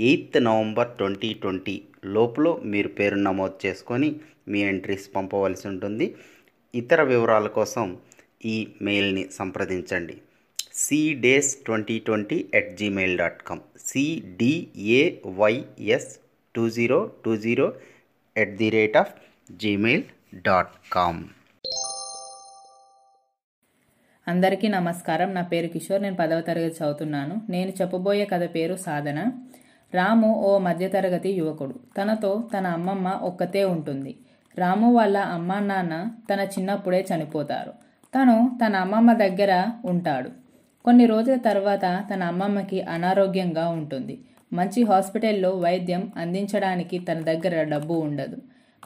Eighth November twenty twenty లోపల మీరు పేరు నమోదు చేసుకొని మీ ఎంట్రీస్ పంపవలసి ఉంటుంది. ఇతర వివరాల కోసం ఈ మెయిల్ని సంప్రదించండి. Cdays twenty twenty at Gmail dot com CDAYS two zero two zero at the rate of Gmail dot com అందరికీ నమస్కారం. నా పేరు కిషోర్. నేను పదవ తరగతి చదువుతున్నాను. నేను చెప్పబోయే కథ పేరు సాధన. రాము ఓ మధ్యతరగతి యువకుడు. తనతో తన అమ్మమ్మ ఒక్కతే ఉంటుంది. రాము వాళ్ళ అమ్మా నాన్న తన చిన్నప్పుడే చనిపోతారు. తను తన అమ్మమ్మ దగ్గర ఉంటాడు. కొన్ని రోజుల తర్వాత తన అమ్మమ్మకి అనారోగ్యంగా ఉంటుంది. మంచి హాస్పిటల్లో వైద్యం అందించడానికి తన దగ్గర డబ్బు ఉండదు.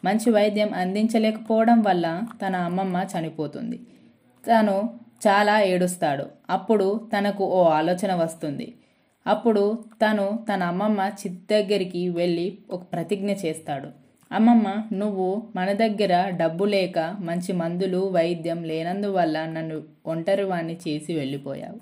మంచి వైద్యం అందించలేకపోవడం వల్ల తన అమ్మమ్మ చనిపోతుంది. తను చాలా ఏడుస్తాడు. అప్పుడు తనకు ఓ ఆలోచన వస్తుంది. అప్పుడు తను తన అమ్మమ్మ చిత్ దగ్గరికి వెళ్ళి ఒక ప్రతిజ్ఞ చేస్తాడు. అమ్మమ్మ నువ్వు మన దగ్గర డబ్బు లేక మంచి మందులు వైద్యం లేనందువల్ల నన్ను ఒంటరివాణ్ణి చేసి వెళ్ళిపోయావు.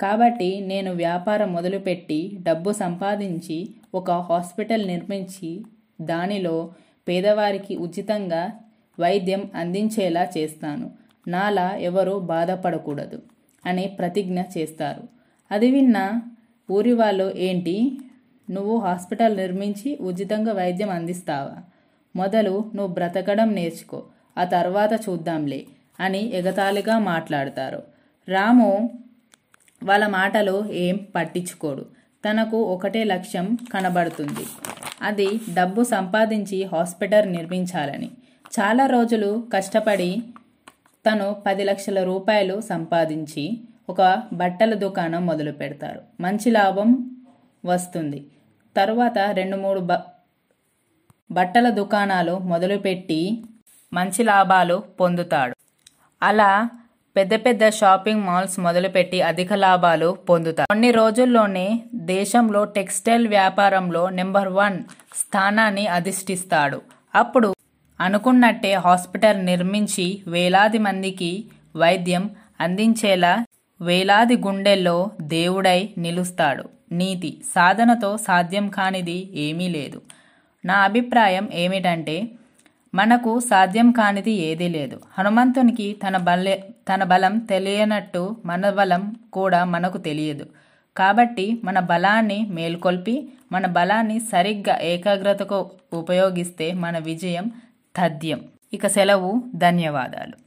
కాబట్టి నేను వ్యాపారం మొదలుపెట్టి డబ్బు సంపాదించి ఒక హాస్పిటల్ నిర్మించి దానిలో పేదవారికి ఉచితంగా వైద్యం అందించేలా చేస్తాను. నాలా ఎవరు బాధపడకూడదు అని ప్రతిజ్ఞ చేస్తారు. అది విన్న ఊరి వాళ్ళు ఏంటి? నువ్వు హాస్పిటల్ నిర్మించి ఉచితంగా వైద్యం అందిస్తావా? మొదలు నువ్వు బ్రతకడం నేర్చుకో ఆ తర్వాత చూద్దాంలే అని ఎగతాళిగా మాట్లాడతారు. రాము వాళ్ళ మాటలు ఏం పట్టించుకోడు. తనకు ఒకటే లక్ష్యం కనబడుతుంది. అది డబ్బు సంపాదించి హాస్పిటల్ నిర్మించాలని. చాలా రోజులు కష్టపడి తను పది లక్షల రూపాయలు సంపాదించి ఒక బట్టల దుకాణం మొదలు పెడతారు. మంచి లాభం వస్తుంది. తరువాత రెండు మూడు బ బట్టల దుకాణాలు మొదలుపెట్టి మంచి లాభాలు పొందుతాడు. అలా పెద్ద పెద్ద షాపింగ్ మాల్స్ మొదలుపెట్టి అధిక లాభాలు పొందుతాడు. కొన్ని రోజుల్లోనే దేశంలో టెక్స్టైల్ వ్యాపారంలో నెంబర్ వన్ స్థానాన్ని అధిష్ఠిస్తాడు. అప్పుడు అనుకున్నట్టే హాస్పిటల్ నిర్మించి వేలాది మందికి వైద్యం అందించేలా వేలాది గుండెల్లో దేవుడై నిలుస్తాడు. నీతి సాధనతో సాధ్యం కానిది ఏమీ లేదు. నా అభిప్రాయం ఏమిటంటే మనకు సాధ్యం కానిది ఏదీ లేదు. హనుమంతునికి తన బల తన బలం తెలియనట్టు మన బలం కూడా మనకు తెలియదు. కాబట్టి మన బలాన్ని మేల్కొల్పి మన బలాన్ని సరిగ్గా ఏకాగ్రతకు ఉపయోగిస్తే మన విజయం తథ్యం. ఇక సెలవు ధన్యవాదాలు.